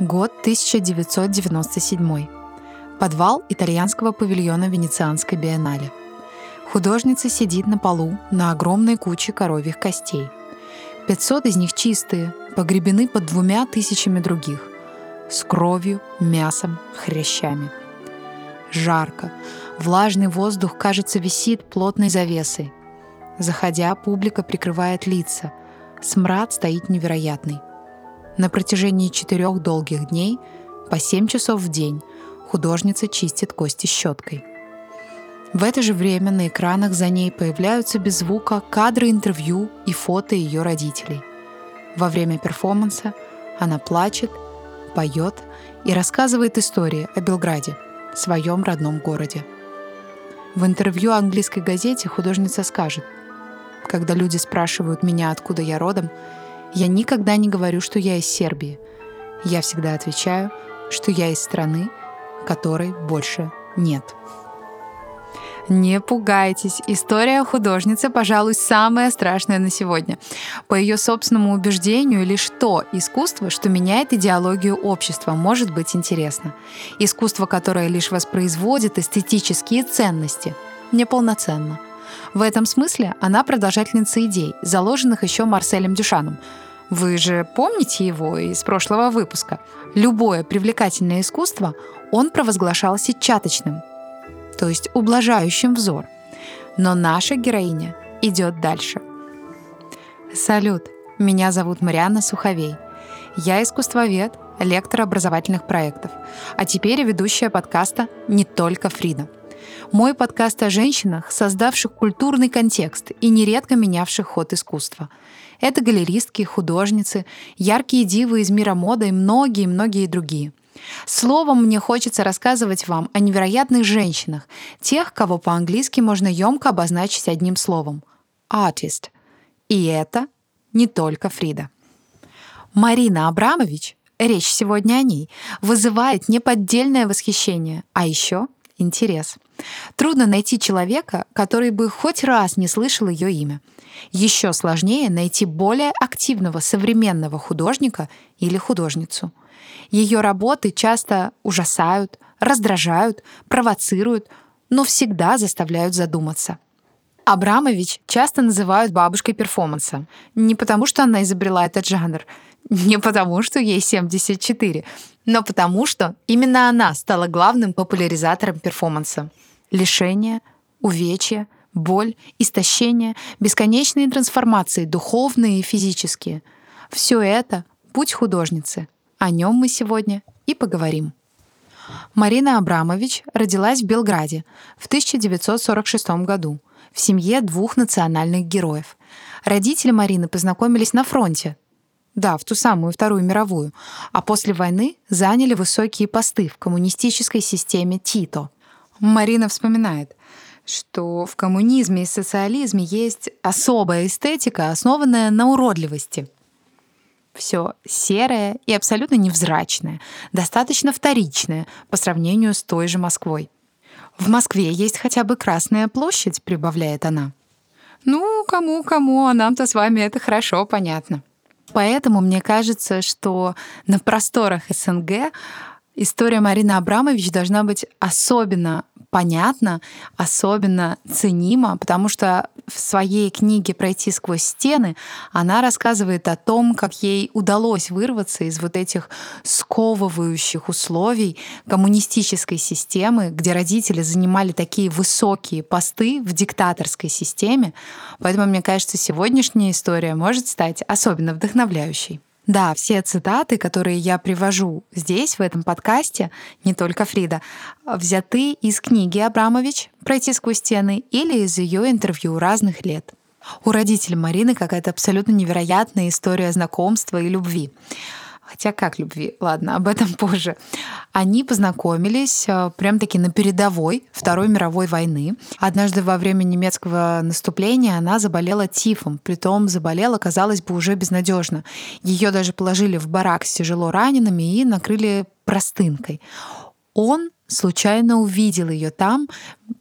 Год 1997. Подвал итальянского павильона Венецианской биеннале. Художница сидит на полу на огромной куче коровьих костей. 500 из них чистые, погребены под двумя тысячами других. С кровью, мясом, хрящами. Жарко. Влажный воздух, кажется, висит плотной завесой. Заходя, публика прикрывает лица. Смрад стоит невероятный. На протяжении четырех долгих дней, по семь часов в день, художница чистит кости щеткой. В это же время на экранах за ней появляются без звука кадры интервью и фото ее родителей. Во время перформанса она плачет, поет и рассказывает истории о Белграде, своем родном городе. В интервью английской газете художница скажет, «Когда люди спрашивают меня, откуда я родом, я никогда не говорю, что я из Сербии. Я всегда отвечаю, что я из страны, которой больше нет. Не пугайтесь, история художницы, пожалуй, самая страшная на сегодня. По ее собственному убеждению, лишь то искусство, что меняет идеологию общества, может быть интересно. Искусство, которое лишь воспроизводит эстетические ценности, неполноценно. В этом смысле она продолжательница идей, заложенных еще Марселем Дюшаном. Вы же помните его из прошлого выпуска? Любое привлекательное искусство он провозглашал сетчаточным, то есть ублажающим взор. Но наша героиня идет дальше. Салют, меня зовут Марианна Суховей. Я искусствовед, лектор образовательных проектов, а теперь ведущая подкаста «Не только Фрида». Мой подкаст о женщинах, создавших культурный контекст и нередко менявших ход искусства. Это галеристки, художницы, яркие дивы из мира моды и многие-многие другие – Словом, мне хочется рассказывать вам о невероятных женщинах, тех, кого по-английски можно емко обозначить одним словом — artist. И это не только Фрида. Марина Абрамович, речь сегодня о ней, вызывает неподдельное восхищение, а еще интерес. Трудно найти человека, который бы хоть раз не слышал ее имя. Еще сложнее найти более активного современного художника или художницу — ее работы часто ужасают, раздражают, провоцируют, но всегда заставляют задуматься. Абрамович часто называют бабушкой перформанса. Не потому, что она изобрела этот жанр, не потому, что ей 74, но потому, что именно она стала главным популяризатором перформанса. Лишение, увечья, боль, истощение, бесконечные трансформации, духовные и физические. Все это — путь художницы, о нем мы сегодня и поговорим. Марина Абрамович родилась в Белграде в 1946 году в семье двух национальных героев. Родители Марины познакомились на фронте, да, в ту самую Вторую мировую, а после войны заняли высокие посты в коммунистической системе Тито. Марина вспоминает, что в коммунизме и социализме есть особая эстетика, основанная на уродливости — все серое и абсолютно невзрачное, достаточно вторичное по сравнению с той же Москвой. В Москве есть хотя бы Красная площадь, прибавляет она. Ну, кому-кому, а нам-то с вами это хорошо понятно. Поэтому мне кажется, что на просторах СНГ история Марины Абрамович должна быть особенно понятно, особенно ценимо, потому что в своей книге «Пройти сквозь стены» она рассказывает о том, как ей удалось вырваться из вот этих сковывающих условий коммунистической системы, где родители занимали такие высокие посты в диктаторской системе. Поэтому, мне кажется, сегодняшняя история может стать особенно вдохновляющей. Да, все цитаты, которые я привожу здесь, в этом подкасте, не только Фрида, взяты из книги Абрамович «Пройти сквозь стены» или из ее интервью разных лет. У родителей Марины какая-то абсолютно невероятная история знакомства и любви. Хотя как любви? Ладно, об этом позже. Они познакомились э, прям таки на передовой Второй мировой войны. Однажды во время немецкого наступления она заболела тифом. Притом заболела, казалось бы, уже безнадежно. Ее даже положили в барак с тяжело ранеными и накрыли простынкой. Он случайно увидел ее там,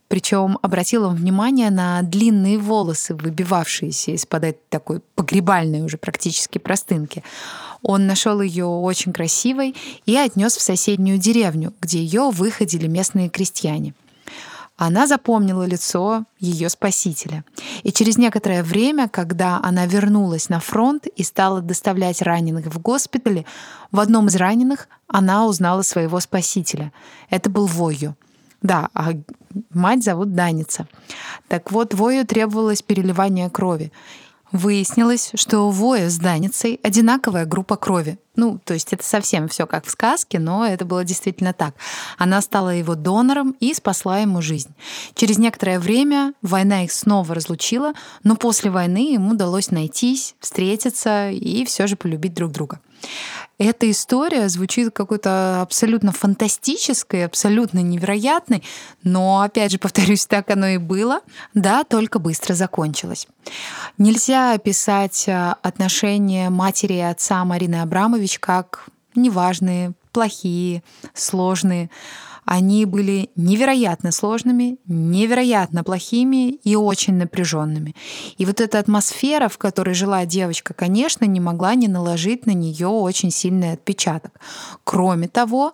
причем обратил он внимание на длинные волосы, выбивавшиеся из-под этой такой погребальной уже практически простынки. Он нашел ее очень красивой и отнес в соседнюю деревню, где ее выходили местные крестьяне. Она запомнила лицо ее спасителя. И через некоторое время, когда она вернулась на фронт и стала доставлять раненых в госпитале, в одном из раненых она узнала своего спасителя. Это был Вою. Да, а мать зовут Даница. Так вот, Вою требовалось переливание крови. Выяснилось, что у Воя с Даницей одинаковая группа крови. Ну, то есть это совсем все как в сказке, но это было действительно так. Она стала его донором и спасла ему жизнь. Через некоторое время война их снова разлучила, но после войны ему удалось найтись, встретиться и все же полюбить друг друга. Эта история звучит какой-то абсолютно фантастической, абсолютно невероятной, но, опять же, повторюсь, так оно и было. Да, только быстро закончилось. Нельзя описать а, отношения матери и отца Марины Абрамович как неважные, плохие, сложные. Они были невероятно сложными, невероятно плохими и очень напряженными. И вот эта атмосфера, в которой жила девочка, конечно, не могла не наложить на нее очень сильный отпечаток. Кроме того,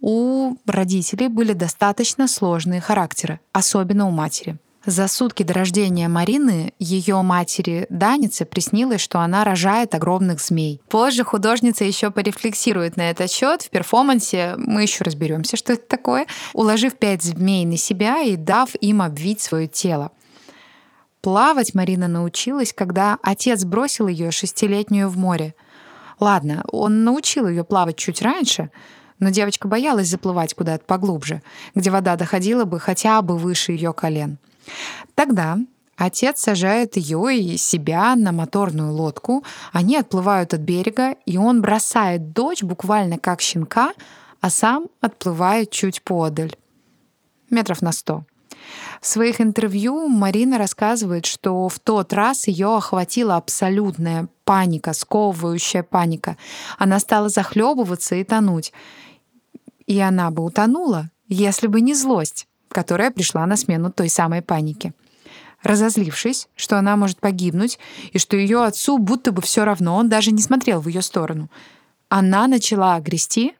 у родителей были достаточно сложные характеры, особенно у матери. За сутки до рождения Марины ее матери Данице приснилось, что она рожает огромных змей. Позже художница еще порефлексирует на этот счет. В перформансе мы еще разберемся, что это такое, уложив пять змей на себя и дав им обвить свое тело. Плавать Марина научилась, когда отец бросил ее шестилетнюю в море. Ладно, он научил ее плавать чуть раньше, но девочка боялась заплывать куда-то поглубже, где вода доходила бы хотя бы выше ее колен. Тогда Отец сажает ее и себя на моторную лодку, они отплывают от берега, и он бросает дочь буквально как щенка, а сам отплывает чуть подаль, метров на сто. В своих интервью Марина рассказывает, что в тот раз ее охватила абсолютная паника, сковывающая паника. Она стала захлебываться и тонуть. И она бы утонула, если бы не злость которая пришла на смену той самой панике. Разозлившись, что она может погибнуть, и что ее отцу будто бы все равно, он даже не смотрел в ее сторону, она начала грести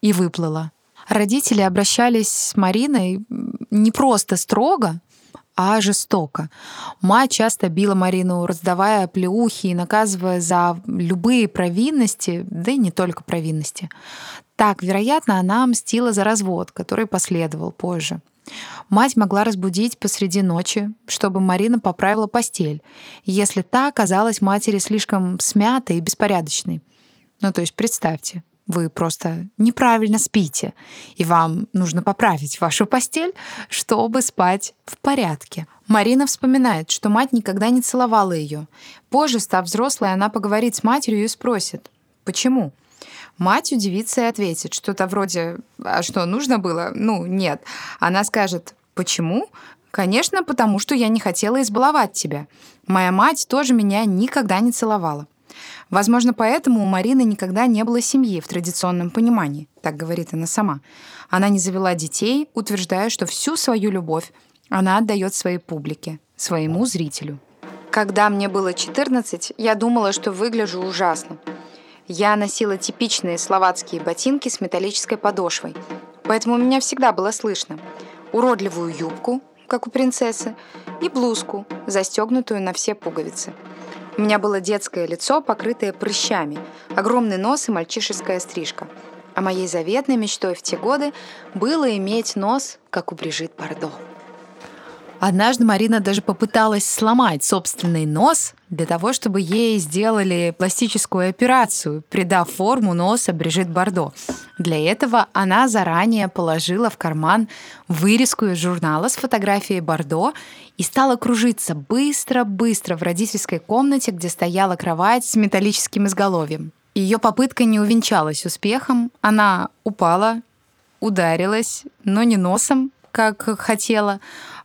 и выплыла. Родители обращались с Мариной не просто строго, а жестоко. Мать часто била Марину, раздавая плеухи и наказывая за любые провинности, да и не только провинности. Так, вероятно, она мстила за развод, который последовал позже. Мать могла разбудить посреди ночи, чтобы Марина поправила постель, если та оказалась матери слишком смятой и беспорядочной. Ну, то есть представьте, вы просто неправильно спите, и вам нужно поправить вашу постель, чтобы спать в порядке. Марина вспоминает, что мать никогда не целовала ее. Позже, став взрослой, она поговорит с матерью и спросит, почему? Мать удивится и ответит что-то вроде «А что, нужно было?» Ну, нет. Она скажет «Почему?» Конечно, потому что я не хотела избаловать тебя. Моя мать тоже меня никогда не целовала. Возможно, поэтому у Марины никогда не было семьи в традиционном понимании, так говорит она сама. Она не завела детей, утверждая, что всю свою любовь она отдает своей публике, своему зрителю. Когда мне было 14, я думала, что выгляжу ужасно. Я носила типичные словацкие ботинки с металлической подошвой, поэтому меня всегда было слышно уродливую юбку, как у принцессы, и блузку, застегнутую на все пуговицы. У меня было детское лицо, покрытое прыщами, огромный нос и мальчишеская стрижка. А моей заветной мечтой в те годы было иметь нос, как у Брижит Бардо. Однажды Марина даже попыталась сломать собственный нос для того, чтобы ей сделали пластическую операцию, придав форму носа Брижит Бардо. Для этого она заранее положила в карман вырезку из журнала с фотографией Бардо и стала кружиться быстро-быстро в родительской комнате, где стояла кровать с металлическим изголовьем. Ее попытка не увенчалась успехом. Она упала, ударилась, но не носом, как хотела,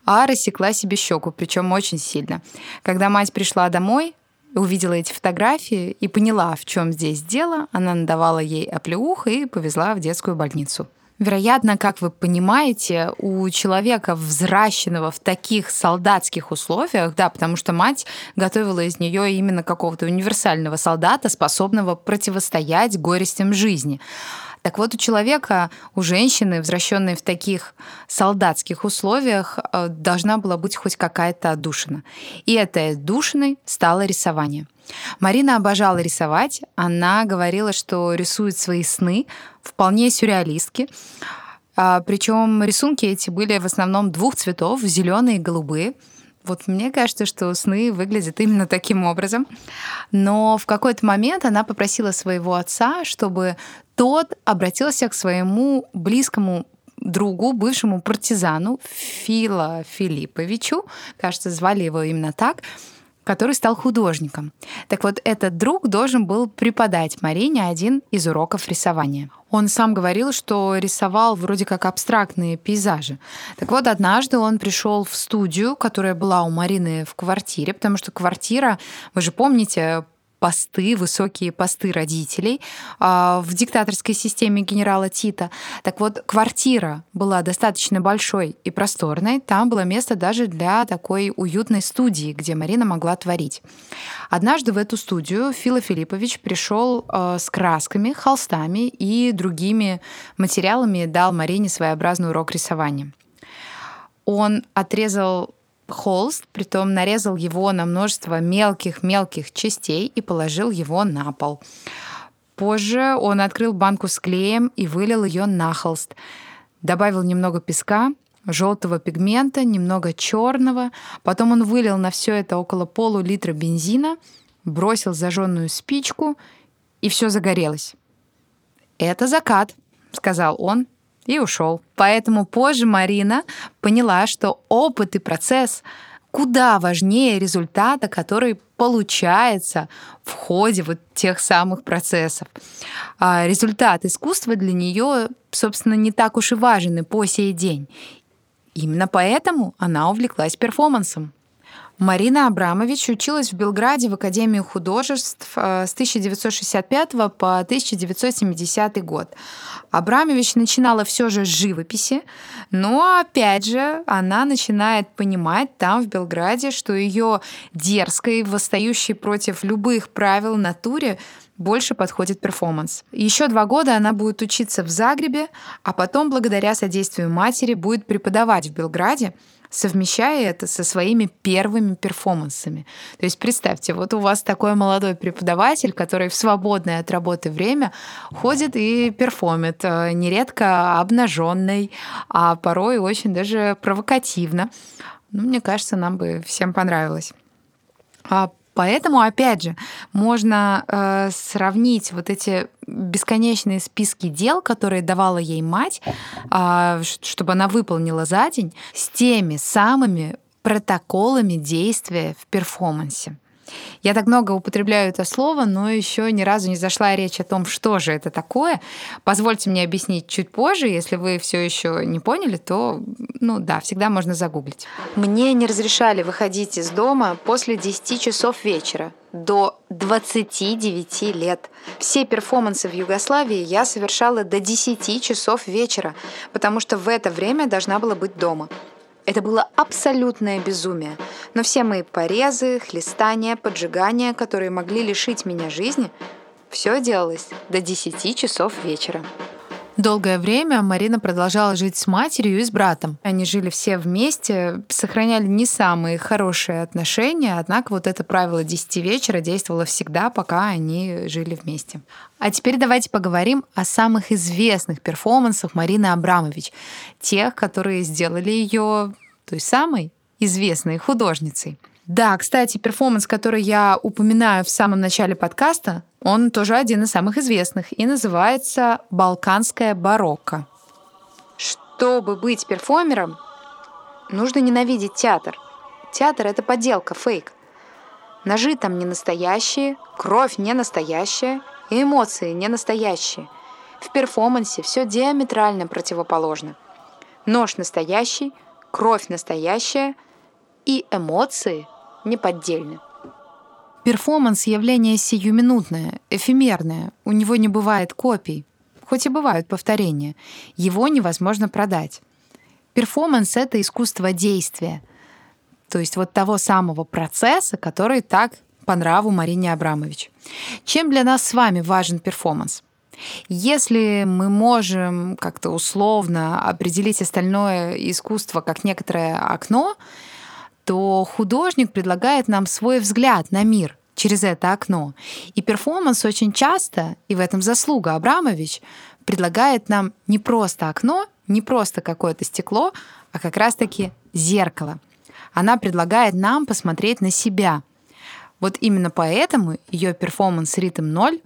а рассекла себе щеку, причем очень сильно. Когда мать пришла домой, увидела эти фотографии и поняла, в чем здесь дело, она надавала ей оплеух и повезла в детскую больницу. Вероятно, как вы понимаете, у человека, взращенного в таких солдатских условиях, да, потому что мать готовила из нее именно какого-то универсального солдата, способного противостоять горестям жизни. Так вот, у человека, у женщины, возвращенной в таких солдатских условиях, э, должна была быть хоть какая-то отдушина. И этой отдушиной стало рисование. Марина обожала рисовать. Она говорила, что рисует свои сны вполне сюрреалистки. А, Причем рисунки эти были в основном двух цветов, зеленые и голубые. Вот мне кажется, что сны выглядят именно таким образом. Но в какой-то момент она попросила своего отца, чтобы тот обратился к своему близкому другу, бывшему партизану Фила Филипповичу, кажется, звали его именно так, который стал художником. Так вот, этот друг должен был преподать Марине один из уроков рисования. Он сам говорил, что рисовал вроде как абстрактные пейзажи. Так вот, однажды он пришел в студию, которая была у Марины в квартире, потому что квартира, вы же помните, посты, высокие посты родителей а, в диктаторской системе генерала Тита. Так вот, квартира была достаточно большой и просторной. Там было место даже для такой уютной студии, где Марина могла творить. Однажды в эту студию Фила Филиппович пришел а, с красками, холстами и другими материалами, дал Марине своеобразный урок рисования. Он отрезал холст, притом нарезал его на множество мелких-мелких частей и положил его на пол. Позже он открыл банку с клеем и вылил ее на холст. Добавил немного песка, желтого пигмента, немного черного. Потом он вылил на все это около полулитра бензина, бросил зажженную спичку, и все загорелось. «Это закат», — сказал он, и ушел. Поэтому позже Марина поняла, что опыт и процесс куда важнее результата, который получается в ходе вот тех самых процессов. А результат искусства для нее, собственно, не так уж и важен и по сей день. Именно поэтому она увлеклась перформансом. Марина Абрамович училась в Белграде в Академии художеств э, с 1965 по 1970 год. Абрамович начинала все же с живописи, но опять же она начинает понимать там, в Белграде, что ее дерзкой, восстающей против любых правил натуре больше подходит перформанс. Еще два года она будет учиться в Загребе, а потом, благодаря содействию матери, будет преподавать в Белграде, совмещая это со своими первыми перформансами. То есть представьте, вот у вас такой молодой преподаватель, который в свободное от работы время ходит и перформит, э, нередко обнаженный, а порой очень даже провокативно. Ну, мне кажется, нам бы всем понравилось. А Поэтому, опять же, можно э, сравнить вот эти бесконечные списки дел, которые давала ей мать, э, чтобы она выполнила за день, с теми самыми протоколами действия в перформансе. Я так много употребляю это слово, но еще ни разу не зашла речь о том, что же это такое. Позвольте мне объяснить чуть позже. Если вы все еще не поняли, то, ну да, всегда можно загуглить. Мне не разрешали выходить из дома после 10 часов вечера до 29 лет. Все перформансы в Югославии я совершала до 10 часов вечера, потому что в это время должна была быть дома. Это было абсолютное безумие. Но все мои порезы, хлестания, поджигания, которые могли лишить меня жизни, все делалось до 10 часов вечера. Долгое время Марина продолжала жить с матерью и с братом. Они жили все вместе, сохраняли не самые хорошие отношения, однако вот это правило 10 вечера действовало всегда, пока они жили вместе. А теперь давайте поговорим о самых известных перформансах Марины Абрамович, тех, которые сделали ее той самой известной художницей. Да, кстати, перформанс, который я упоминаю в самом начале подкаста, он тоже один из самых известных и называется «Балканская барокко». Чтобы быть перформером, нужно ненавидеть театр. Театр — это подделка, фейк. Ножи там не настоящие, кровь не настоящая, и эмоции не настоящие. В перформансе все диаметрально противоположно. Нож настоящий, кровь настоящая и эмоции неподдельны. Перформанс — явление сиюминутное, эфемерное. У него не бывает копий. хоть и бывают повторения, его невозможно продать. Перформанс — это искусство действия, то есть вот того самого процесса, который так по нраву Марине Абрамович. Чем для нас с вами важен перформанс? Если мы можем как-то условно определить остальное искусство как некоторое окно, то художник предлагает нам свой взгляд на мир через это окно. И перформанс очень часто, и в этом заслуга Абрамович, предлагает нам не просто окно, не просто какое-то стекло, а как раз-таки зеркало. Она предлагает нам посмотреть на себя. Вот именно поэтому ее перформанс «Ритм 0»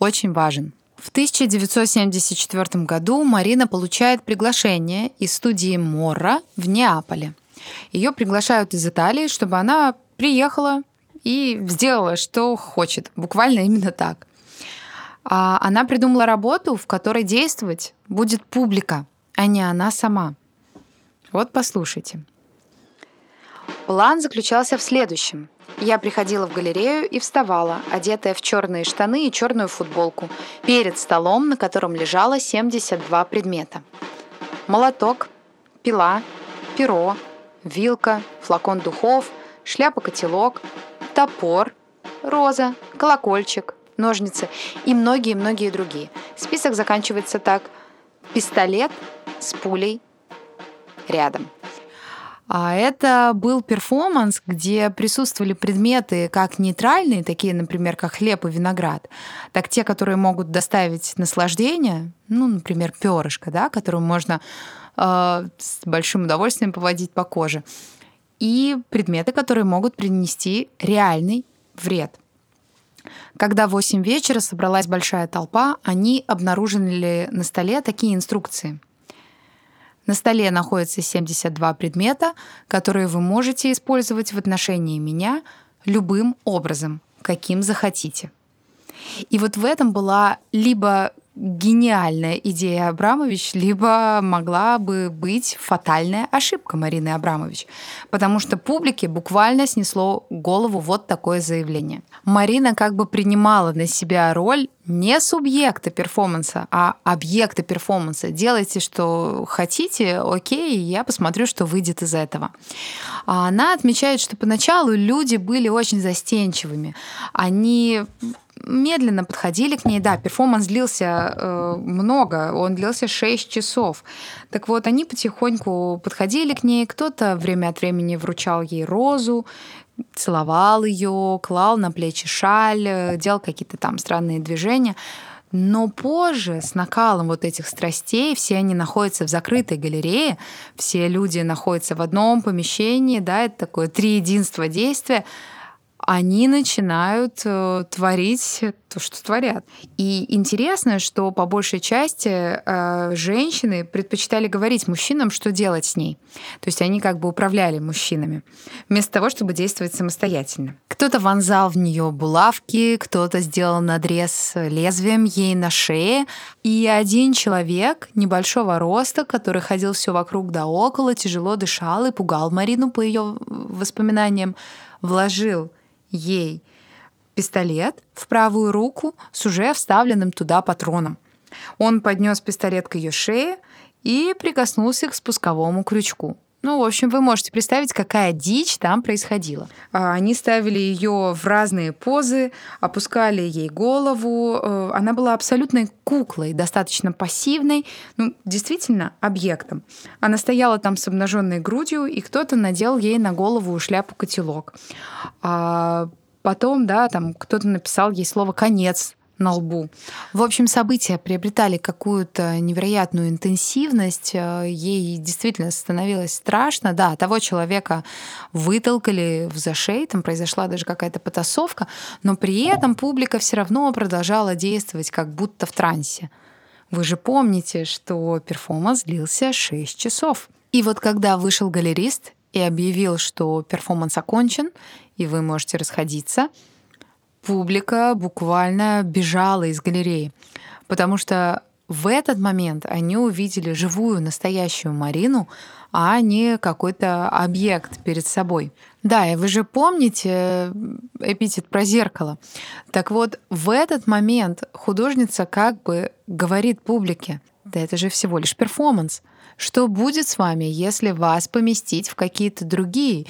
очень важен. В 1974 году Марина получает приглашение из студии Морра в Неаполе. Ее приглашают из Италии, чтобы она приехала и сделала, что хочет. Буквально именно так. А она придумала работу, в которой действовать будет публика, а не она сама. Вот послушайте. План заключался в следующем. Я приходила в галерею и вставала, одетая в черные штаны и черную футболку, перед столом, на котором лежало 72 предмета. Молоток, пила, перо, вилка, флакон духов, шляпа-котелок, топор, роза, колокольчик, ножницы и многие-многие другие. Список заканчивается так. Пистолет с пулей рядом. А это был перформанс, где присутствовали предметы как нейтральные, такие, например, как хлеб и виноград, так те, которые могут доставить наслаждение, ну, например, перышко, да, которым можно с большим удовольствием поводить по коже, и предметы, которые могут принести реальный вред. Когда в 8 вечера собралась большая толпа, они обнаружили на столе такие инструкции – на столе находится 72 предмета, которые вы можете использовать в отношении меня любым образом, каким захотите. И вот в этом была либо гениальная идея Абрамович, либо могла бы быть фатальная ошибка Марины Абрамович, потому что публике буквально снесло голову вот такое заявление. Марина как бы принимала на себя роль не субъекта перформанса, а объекта перформанса. Делайте, что хотите, окей, я посмотрю, что выйдет из этого. Она отмечает, что поначалу люди были очень застенчивыми. Они медленно подходили к ней. Да, перформанс длился э, много, он длился 6 часов. Так вот, они потихоньку подходили к ней, кто-то время от времени вручал ей розу, целовал ее, клал на плечи шаль, э, делал какие-то там странные движения. Но позже, с накалом вот этих страстей, все они находятся в закрытой галерее, все люди находятся в одном помещении, да, это такое три единства действия, они начинают э, творить то, что творят. И интересно, что по большей части э, женщины предпочитали говорить мужчинам, что делать с ней. То есть они как бы управляли мужчинами, вместо того, чтобы действовать самостоятельно. Кто-то вонзал в нее булавки, кто-то сделал надрез лезвием ей на шее. И один человек небольшого роста, который ходил все вокруг да около, тяжело дышал и пугал Марину по ее воспоминаниям, вложил ей пистолет в правую руку с уже вставленным туда патроном. Он поднес пистолет к ее шее и прикоснулся к спусковому крючку. Ну, в общем, вы можете представить, какая дичь там происходила. А, они ставили ее в разные позы, опускали ей голову. Э, она была абсолютной куклой, достаточно пассивной, ну, действительно, объектом. Она стояла там с обнаженной грудью, и кто-то надел ей на голову шляпу-котелок. А Потом, да, там кто-то написал ей слово «конец», на лбу. В общем, события приобретали какую-то невероятную интенсивность. Э, ей действительно становилось страшно. Да, того человека вытолкали взашей, там произошла даже какая-то потасовка, но при этом публика все равно продолжала действовать как будто в трансе. Вы же помните, что перформанс длился 6 часов. И вот когда вышел галерист и объявил, что перформанс окончен, и вы можете расходиться, публика буквально бежала из галереи, потому что в этот момент они увидели живую, настоящую Марину, а не какой-то объект перед собой. Да, и вы же помните э, эпитет про зеркало. Так вот, в этот момент художница как бы говорит публике, да это же всего лишь перформанс. Что будет с вами, если вас поместить в какие-то другие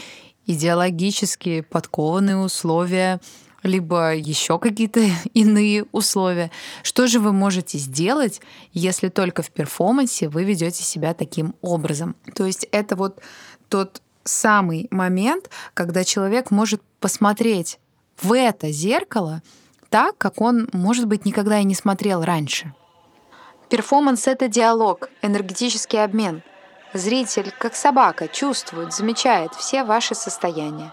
идеологически подкованные условия, либо еще какие-то иные условия. Что же вы можете сделать, если только в перформансе вы ведете себя таким образом? То есть это вот тот самый момент, когда человек может посмотреть в это зеркало так, как он, может быть, никогда и не смотрел раньше. Перформанс — это диалог, энергетический обмен. Зритель, как собака, чувствует, замечает все ваши состояния.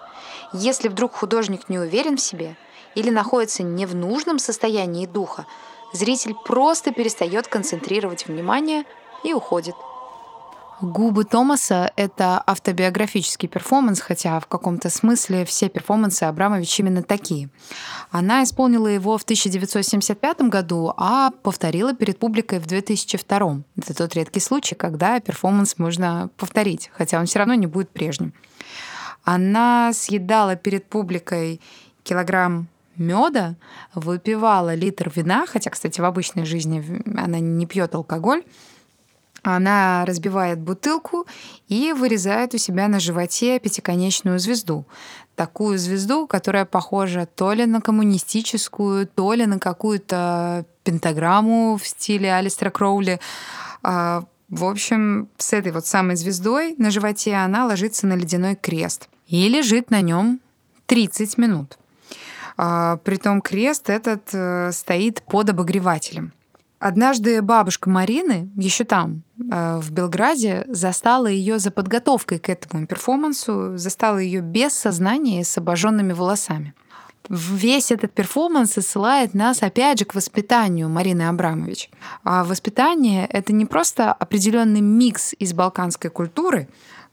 Если вдруг художник не уверен в себе или находится не в нужном состоянии духа, зритель просто перестает концентрировать внимание и уходит – Губы Томаса — это автобиографический перформанс, хотя в каком-то смысле все перформансы Абрамович именно такие. Она исполнила его в 1975 году, а повторила перед публикой в 2002. Это тот редкий случай, когда перформанс можно повторить, хотя он все равно не будет прежним. Она съедала перед публикой килограмм меда, выпивала литр вина, хотя, кстати, в обычной жизни она не пьет алкоголь, она разбивает бутылку и вырезает у себя на животе пятиконечную звезду. Такую звезду, которая похожа то ли на коммунистическую, то ли на какую-то пентаграмму в стиле Алистера Кроули. А, в общем, с этой вот самой звездой на животе она ложится на ледяной крест и лежит на нем 30 минут. А, притом крест этот э, стоит под обогревателем. Однажды бабушка Марины, еще там, э, в Белграде, застала ее за подготовкой к этому перформансу, застала ее без сознания и с обожженными волосами. Весь этот перформанс ссылает нас опять же к воспитанию Марины Абрамович. А воспитание — это не просто определенный микс из балканской культуры,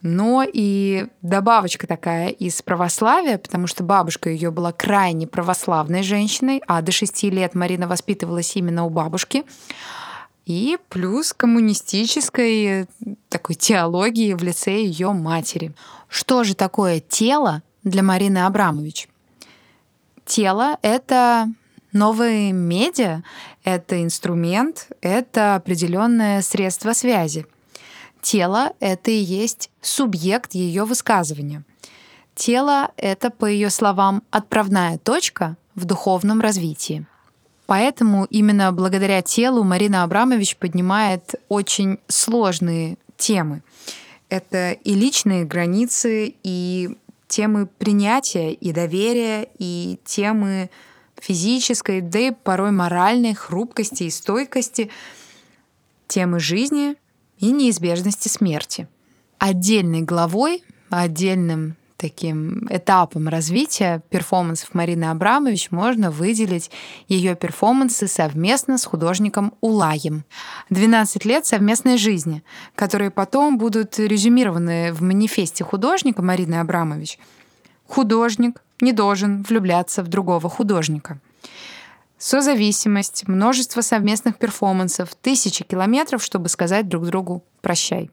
но и добавочка такая из православия, потому что бабушка ее была крайне православной женщиной, а до шести лет Марина воспитывалась именно у бабушки. И плюс коммунистической такой теологии в лице ее матери. Что же такое тело для Марины Абрамович? Тело — это новые медиа, это инструмент, это определенное средство связи — Тело — это и есть субъект ее высказывания. Тело — это, по ее словам, отправная точка в духовном развитии. Поэтому именно благодаря телу Марина Абрамович поднимает очень сложные темы. Это и личные границы, и темы принятия и доверия, и темы физической, да и порой моральной хрупкости и стойкости, темы жизни, и неизбежности смерти. Отдельной главой, отдельным таким этапом развития перформансов Марины Абрамович можно выделить ее перформансы совместно с художником Улаем. 12 лет совместной жизни, которые потом будут резюмированы в манифесте художника Марины Абрамович. Художник не должен влюбляться в другого художника. Созависимость, множество совместных перформансов, тысячи километров, чтобы сказать друг другу «прощай».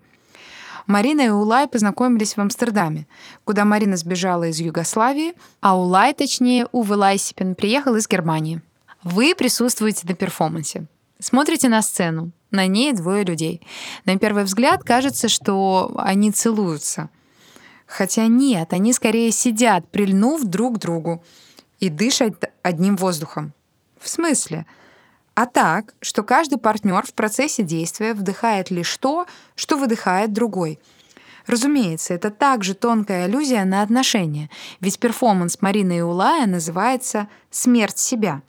Марина и Улай познакомились в Амстердаме, куда Марина сбежала из Югославии, а Улай, точнее, Уве Лайсипин, приехал из Германии. Вы присутствуете на перформансе. Смотрите на сцену. На ней двое людей. На первый взгляд кажется, что они целуются. Хотя нет, они скорее сидят, прильнув друг к другу и дышат одним воздухом. В смысле? А так, что каждый партнер в процессе действия вдыхает лишь то, что выдыхает другой. Разумеется, это также тонкая аллюзия на отношения, ведь перформанс Марины Улая называется «Смерть себя».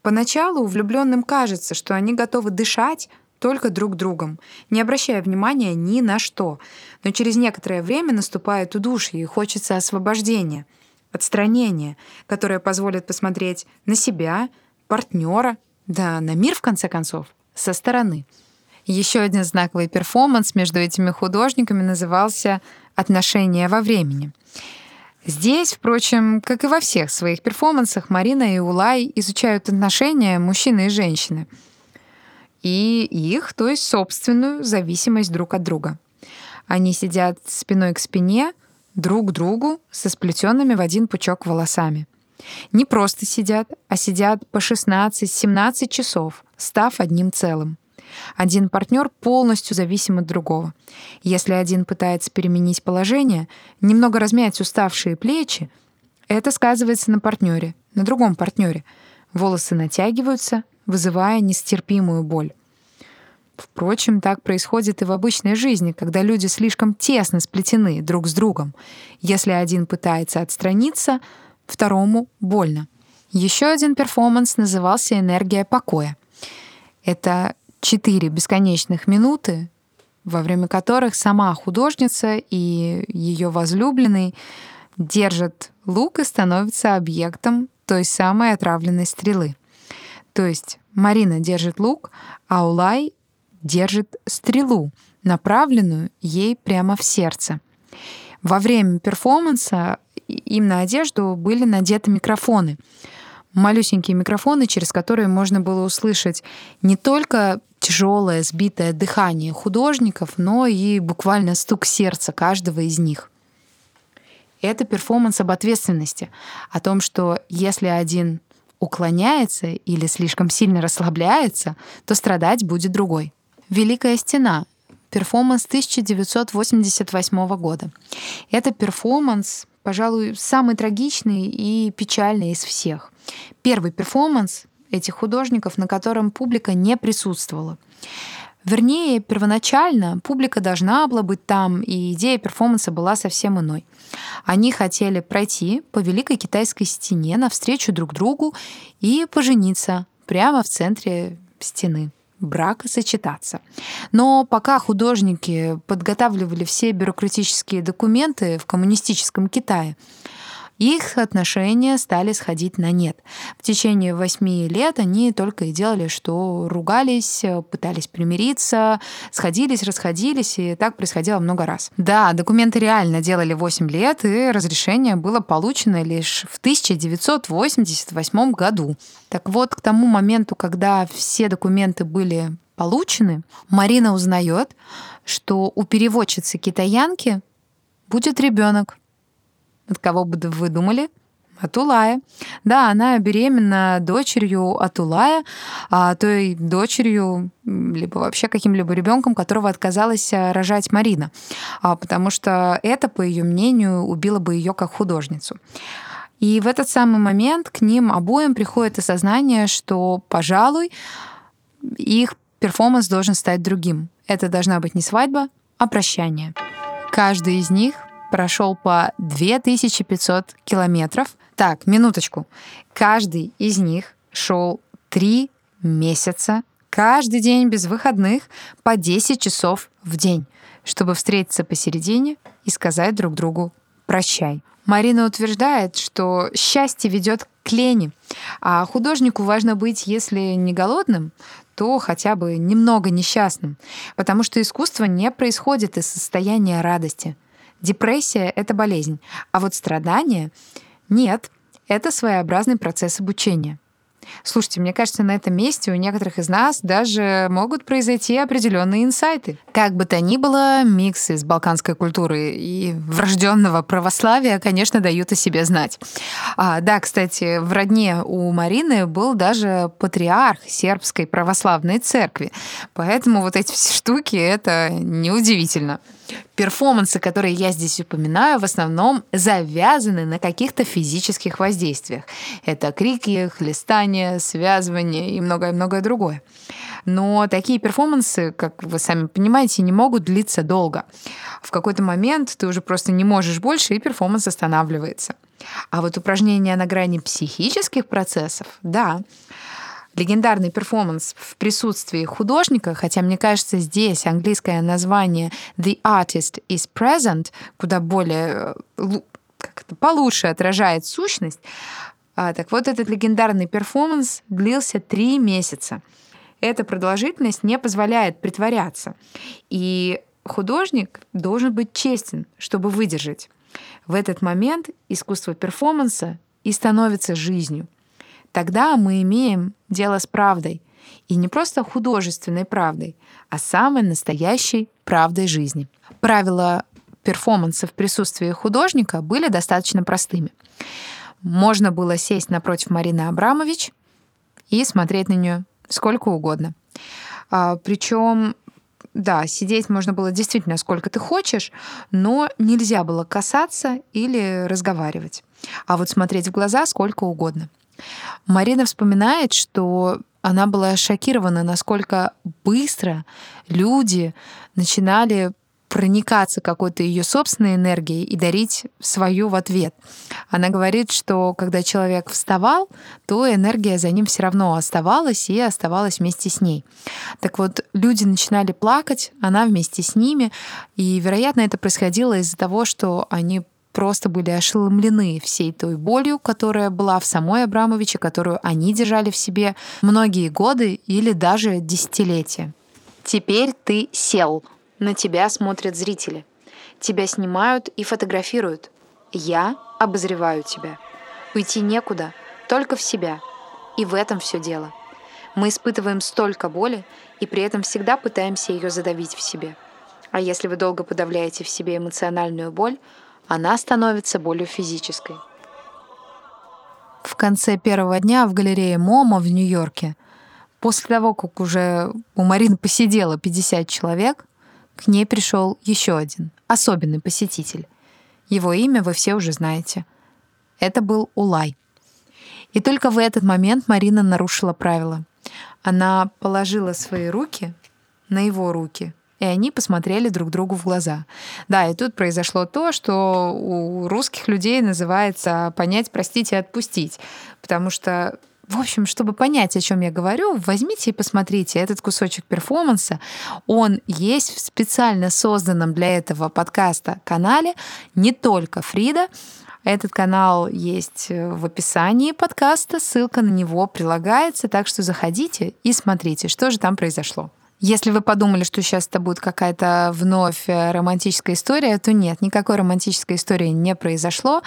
Поначалу влюбленным кажется, что они готовы дышать только друг другом, не обращая внимания ни на что. Но через некоторое время наступает удушье и хочется освобождения, отстранения, которое позволит посмотреть на себя, партнера, да на мир, в конце концов, со стороны. Еще один знаковый перформанс между этими художниками назывался «Отношения во времени». Здесь, впрочем, как и во всех своих перформансах, Марина и Улай изучают отношения мужчины и женщины. И их, то есть собственную зависимость друг от друга. Они сидят спиной к спине, друг к другу со сплетенными в один пучок волосами. Не просто сидят, а сидят по 16-17 часов, став одним целым. Один партнер полностью зависим от другого. Если один пытается переменить положение, немного размять уставшие плечи, это сказывается на партнере, на другом партнере. Волосы натягиваются, вызывая нестерпимую боль. Впрочем, так происходит и в обычной жизни, когда люди слишком тесно сплетены друг с другом. Если один пытается отстраниться, второму больно. Еще один перформанс назывался «Энергия покоя». Это четыре бесконечных минуты, во время которых сама художница и ее возлюбленный держат лук и становятся объектом той самой отравленной стрелы. То есть Марина держит лук, а Улай держит стрелу, направленную ей прямо в сердце. Во время перформанса им на одежду были надеты микрофоны. Малюсенькие микрофоны, через которые можно было услышать не только тяжелое, сбитое дыхание художников, но и буквально стук сердца каждого из них. Это перформанс об ответственности, о том, что если один уклоняется или слишком сильно расслабляется, то страдать будет другой. Великая стена перформанс 1988 года. Это перформанс, пожалуй, самый трагичный и печальный из всех. Первый перформанс этих художников, на котором публика не присутствовала. Вернее, первоначально публика должна была быть там, и идея перформанса была совсем иной. Они хотели пройти по Великой Китайской стене навстречу друг другу и пожениться прямо в центре стены брака сочетаться. Но пока художники подготавливали все бюрократические документы в коммунистическом Китае, их отношения стали сходить на нет. В течение восьми лет они только и делали, что ругались, пытались примириться, сходились, расходились, и так происходило много раз. Да, документы реально делали 8 лет, и разрешение было получено лишь в 1988 году. Так вот, к тому моменту, когда все документы были получены, Марина узнает, что у переводчицы китаянки будет ребенок. От кого бы вы думали? От Улая. Да, она беременна дочерью от Улая, а той дочерью, либо вообще каким-либо ребенком, которого отказалась э, рожать Марина. А, потому что это, по ее мнению, убило бы ее как художницу. И в этот самый момент к ним обоим приходит осознание, что, пожалуй, их перформанс должен стать другим. Это должна быть не свадьба, а прощание. Каждый из них прошел по 2500 километров. Так, минуточку. Каждый из них шел три месяца, каждый день без выходных, по 10 часов в день, чтобы встретиться посередине и сказать друг другу «прощай». Марина утверждает, что счастье ведет к лени, а художнику важно быть, если не голодным, то хотя бы немного несчастным, потому что искусство не происходит из состояния радости — Депрессия — это болезнь, а вот страдание — нет, это своеобразный процесс обучения. Слушайте, мне кажется, на этом месте у некоторых из нас даже могут произойти определенные инсайты. Как бы то ни было, микс из балканской культуры и врожденного православия, конечно, дают о себе знать. А, да, кстати, в родне у Марины был даже патриарх сербской православной церкви. Поэтому вот эти все штуки — это неудивительно перформансы, которые я здесь упоминаю, в основном завязаны на каких-то физических воздействиях. Это крики, хлестание, связывание и многое-многое другое. Но такие перформансы, как вы сами понимаете, не могут длиться долго. В какой-то момент ты уже просто не можешь больше, и перформанс останавливается. А вот упражнения на грани психических процессов, да, легендарный перформанс в присутствии художника, хотя мне кажется, здесь английское название The Artist is Present куда более э, как это, получше отражает сущность. А, так вот, этот легендарный перформанс длился три месяца. Эта продолжительность не позволяет притворяться. И художник должен быть честен, чтобы выдержать. В этот момент искусство перформанса и становится жизнью — тогда мы имеем дело с правдой. И не просто художественной правдой, а самой настоящей правдой жизни. Правило перформансы в присутствии художника были достаточно простыми. Можно было сесть напротив Марины Абрамович и смотреть на нее сколько угодно. А, причем да, сидеть можно было действительно сколько ты хочешь, но нельзя было касаться или разговаривать. А вот смотреть в глаза сколько угодно. Марина вспоминает, что она была шокирована, насколько быстро люди начинали проникаться какой-то ее собственной энергией и дарить свою в ответ. Она говорит, что когда человек вставал, то энергия за ним все равно оставалась и оставалась вместе с ней. Так вот, люди начинали плакать, она вместе с ними, и, вероятно, это происходило из-за того, что они просто были ошеломлены всей той болью, которая была в самой Абрамовиче, которую они держали в себе многие годы или даже десятилетия. Теперь ты сел. На тебя смотрят зрители. Тебя снимают и фотографируют. Я обозреваю тебя. Уйти некуда, только в себя. И в этом все дело. Мы испытываем столько боли, и при этом всегда пытаемся ее задавить в себе. А если вы долго подавляете в себе эмоциональную боль, она становится болью физической. В конце первого дня в галерее МОМА в Нью-Йорке, после того, как уже у Марины посидело 50 человек, к ней пришел еще один, особенный посетитель. Его имя вы все уже знаете. Это был Улай. И только в этот момент Марина нарушила правила. Она положила свои руки на его руки, и они посмотрели друг другу в глаза. Да, и тут произошло то, что у русских людей называется понять, простить и отпустить. Потому что в общем, чтобы понять, о чем я говорю, возьмите и посмотрите этот кусочек перформанса. Он есть в специально созданном для этого подкаста канале не только Фрида, этот канал есть в описании подкаста, ссылка на него прилагается, так что заходите и смотрите, что же там произошло. Если вы подумали, что сейчас это будет какая-то вновь э, романтическая история, то нет, никакой романтической истории не произошло.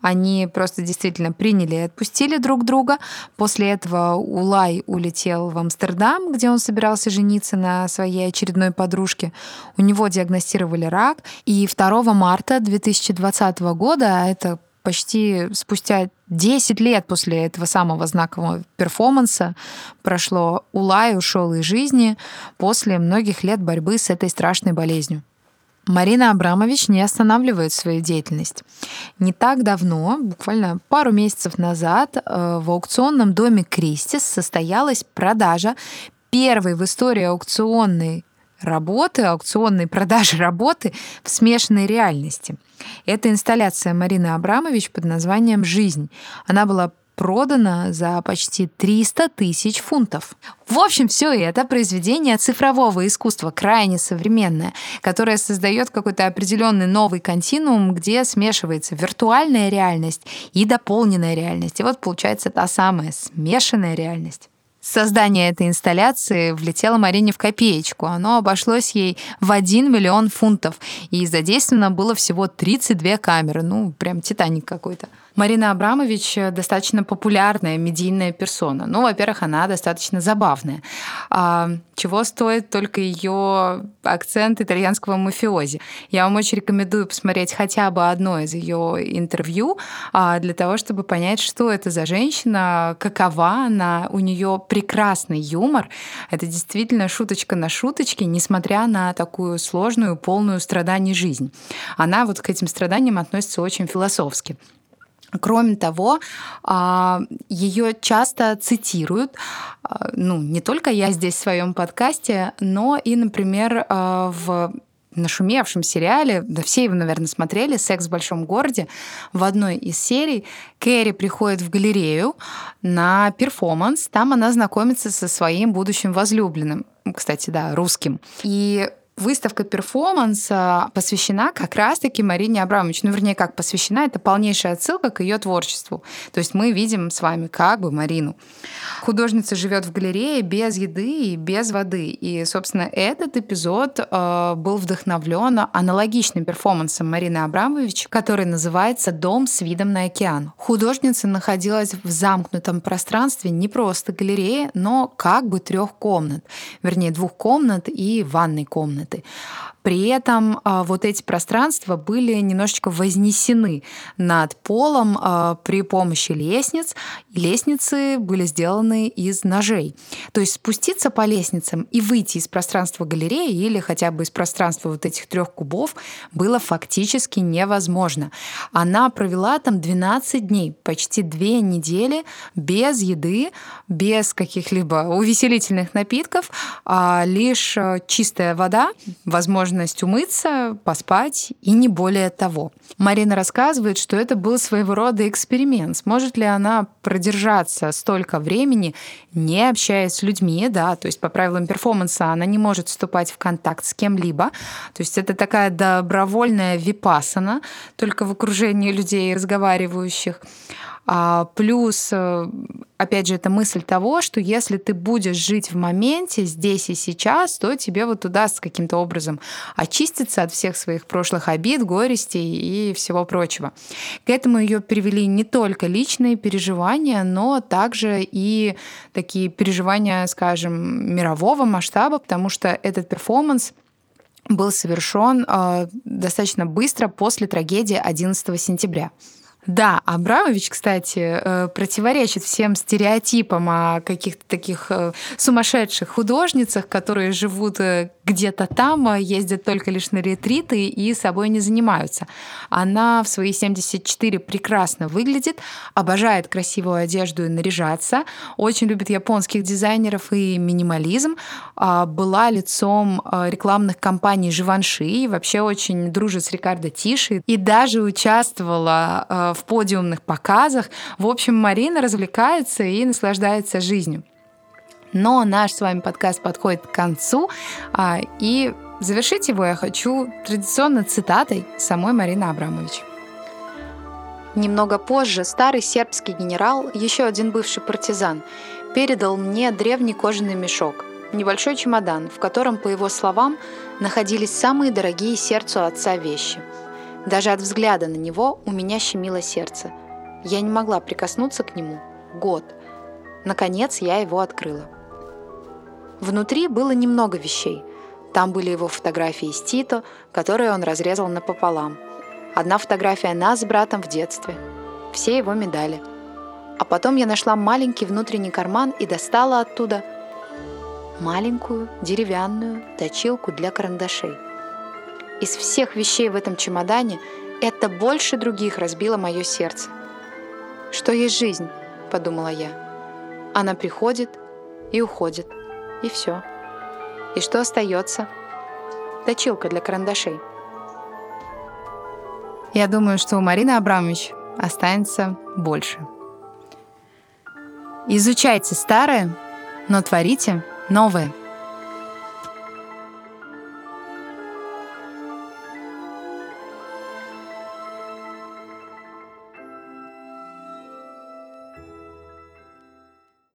Они просто действительно приняли и отпустили друг друга. После этого Улай улетел в Амстердам, где он собирался жениться на своей очередной подружке. У него диагностировали рак. И 2 марта 2020 года, а это почти спустя 10 лет после этого самого знакового перформанса прошло, Улай ушел из жизни после многих лет борьбы с этой страшной болезнью. Марина Абрамович не останавливает свою деятельность. Не так давно, буквально пару месяцев назад, э, в аукционном доме Кристис состоялась продажа первой в истории аукционной работы, аукционной продажи работы в смешанной реальности. Это инсталляция Марины Абрамович под названием «Жизнь». Она была продана за почти 300 тысяч фунтов. В общем, все это произведение цифрового искусства, крайне современное, которое создает какой-то определенный новый континуум, где смешивается виртуальная реальность и дополненная реальность. И вот получается та самая смешанная реальность. Создание этой инсталляции влетело Марине в копеечку. Оно обошлось ей в 1 миллион фунтов. И задействовано было всего 32 камеры. Ну, прям Титаник какой-то. Марина Абрамович достаточно популярная медийная персона. Ну, во-первых, она достаточно забавная. А, чего стоит только ее акцент итальянского мафиози. Я вам очень рекомендую посмотреть хотя бы одно из ее интервью а, для того, чтобы понять, что это за женщина, какова она. У нее прекрасный юмор. Это действительно шуточка на шуточке, несмотря на такую сложную, полную страданий жизнь. Она вот к этим страданиям относится очень философски. Кроме того, а, ее часто цитируют, а, ну, не только я здесь в своем подкасте, но и, например, а, в нашумевшем сериале, да все его, наверное, смотрели, «Секс в большом городе», в одной из серий Кэрри приходит в галерею на перформанс, там она знакомится со своим будущим возлюбленным, кстати, да, русским. И выставка перформанса посвящена как раз-таки Марине Абрамович. Ну, вернее, как посвящена, это полнейшая отсылка к ее творчеству. То есть мы видим с вами как бы Марину. Художница живет в галерее без еды и без воды. И, собственно, этот эпизод э, был вдохновлен аналогичным перформансом Марины Абрамович, который называется «Дом с видом на океан». Художница находилась в замкнутом пространстве не просто галереи, но как бы трех комнат. Вернее, двух комнат и ванной комнаты комнаты. При этом а, вот эти пространства были немножечко вознесены над полом а, при помощи лестниц. Лестницы были сделаны из ножей. То есть спуститься по лестницам и выйти из пространства галереи или хотя бы из пространства вот этих трех кубов было фактически невозможно. Она провела там 12 дней, почти две недели без еды, без каких-либо увеселительных напитков, а лишь чистая вода, возможность умыться, поспать и не более того. Марина рассказывает, что это был своего рода эксперимент. Сможет ли она продержаться столько времени, не общаясь с людьми, да, то есть по правилам перформанса она не может вступать в контакт с кем-либо. То есть это такая добровольная випасана, только в окружении людей разговаривающих. А, плюс, э, опять же, это мысль того, что если ты будешь жить в моменте здесь и сейчас, то тебе вот удастся каким-то образом очиститься от всех своих прошлых обид, горестей и всего прочего. К этому ее привели не только личные переживания, но также и такие переживания, скажем, мирового масштаба, потому что этот перформанс был совершен э, достаточно быстро после трагедии 11 сентября. Да, Абрамович, кстати, э, противоречит всем стереотипам о каких-то таких э, сумасшедших художницах, которые живут э, где-то там, ездят только лишь на ретриты и собой не занимаются. Она в свои 74 прекрасно выглядит, обожает красивую одежду и наряжаться, очень любит японских дизайнеров и минимализм, а, была лицом рекламных кампаний Живанши и вообще очень дружит с Рикардо Тиши и даже участвовала в подиумных показах. В общем, Марина развлекается и наслаждается жизнью. Но наш с вами подкаст подходит к концу, а, и завершить его я хочу традиционно цитатой самой Марины Абрамович. Немного позже старый сербский генерал, еще один бывший партизан, передал мне древний кожаный мешок, небольшой чемодан, в котором, по его словам, находились самые дорогие сердцу отца вещи – даже от взгляда на него у меня щемило сердце. Я не могла прикоснуться к нему год. Наконец я его открыла. Внутри было немного вещей. Там были его фотографии с Тито, которые он разрезал напополам. Одна фотография нас с братом в детстве. Все его медали. А потом я нашла маленький внутренний карман и достала оттуда маленькую деревянную точилку для карандашей – из всех вещей в этом чемодане это больше других разбило мое сердце. «Что есть жизнь?» — подумала я. Она приходит и уходит, и все. И что остается? Точилка для карандашей. Я думаю, что у Марины Абрамович останется больше. Изучайте старое, но творите новое.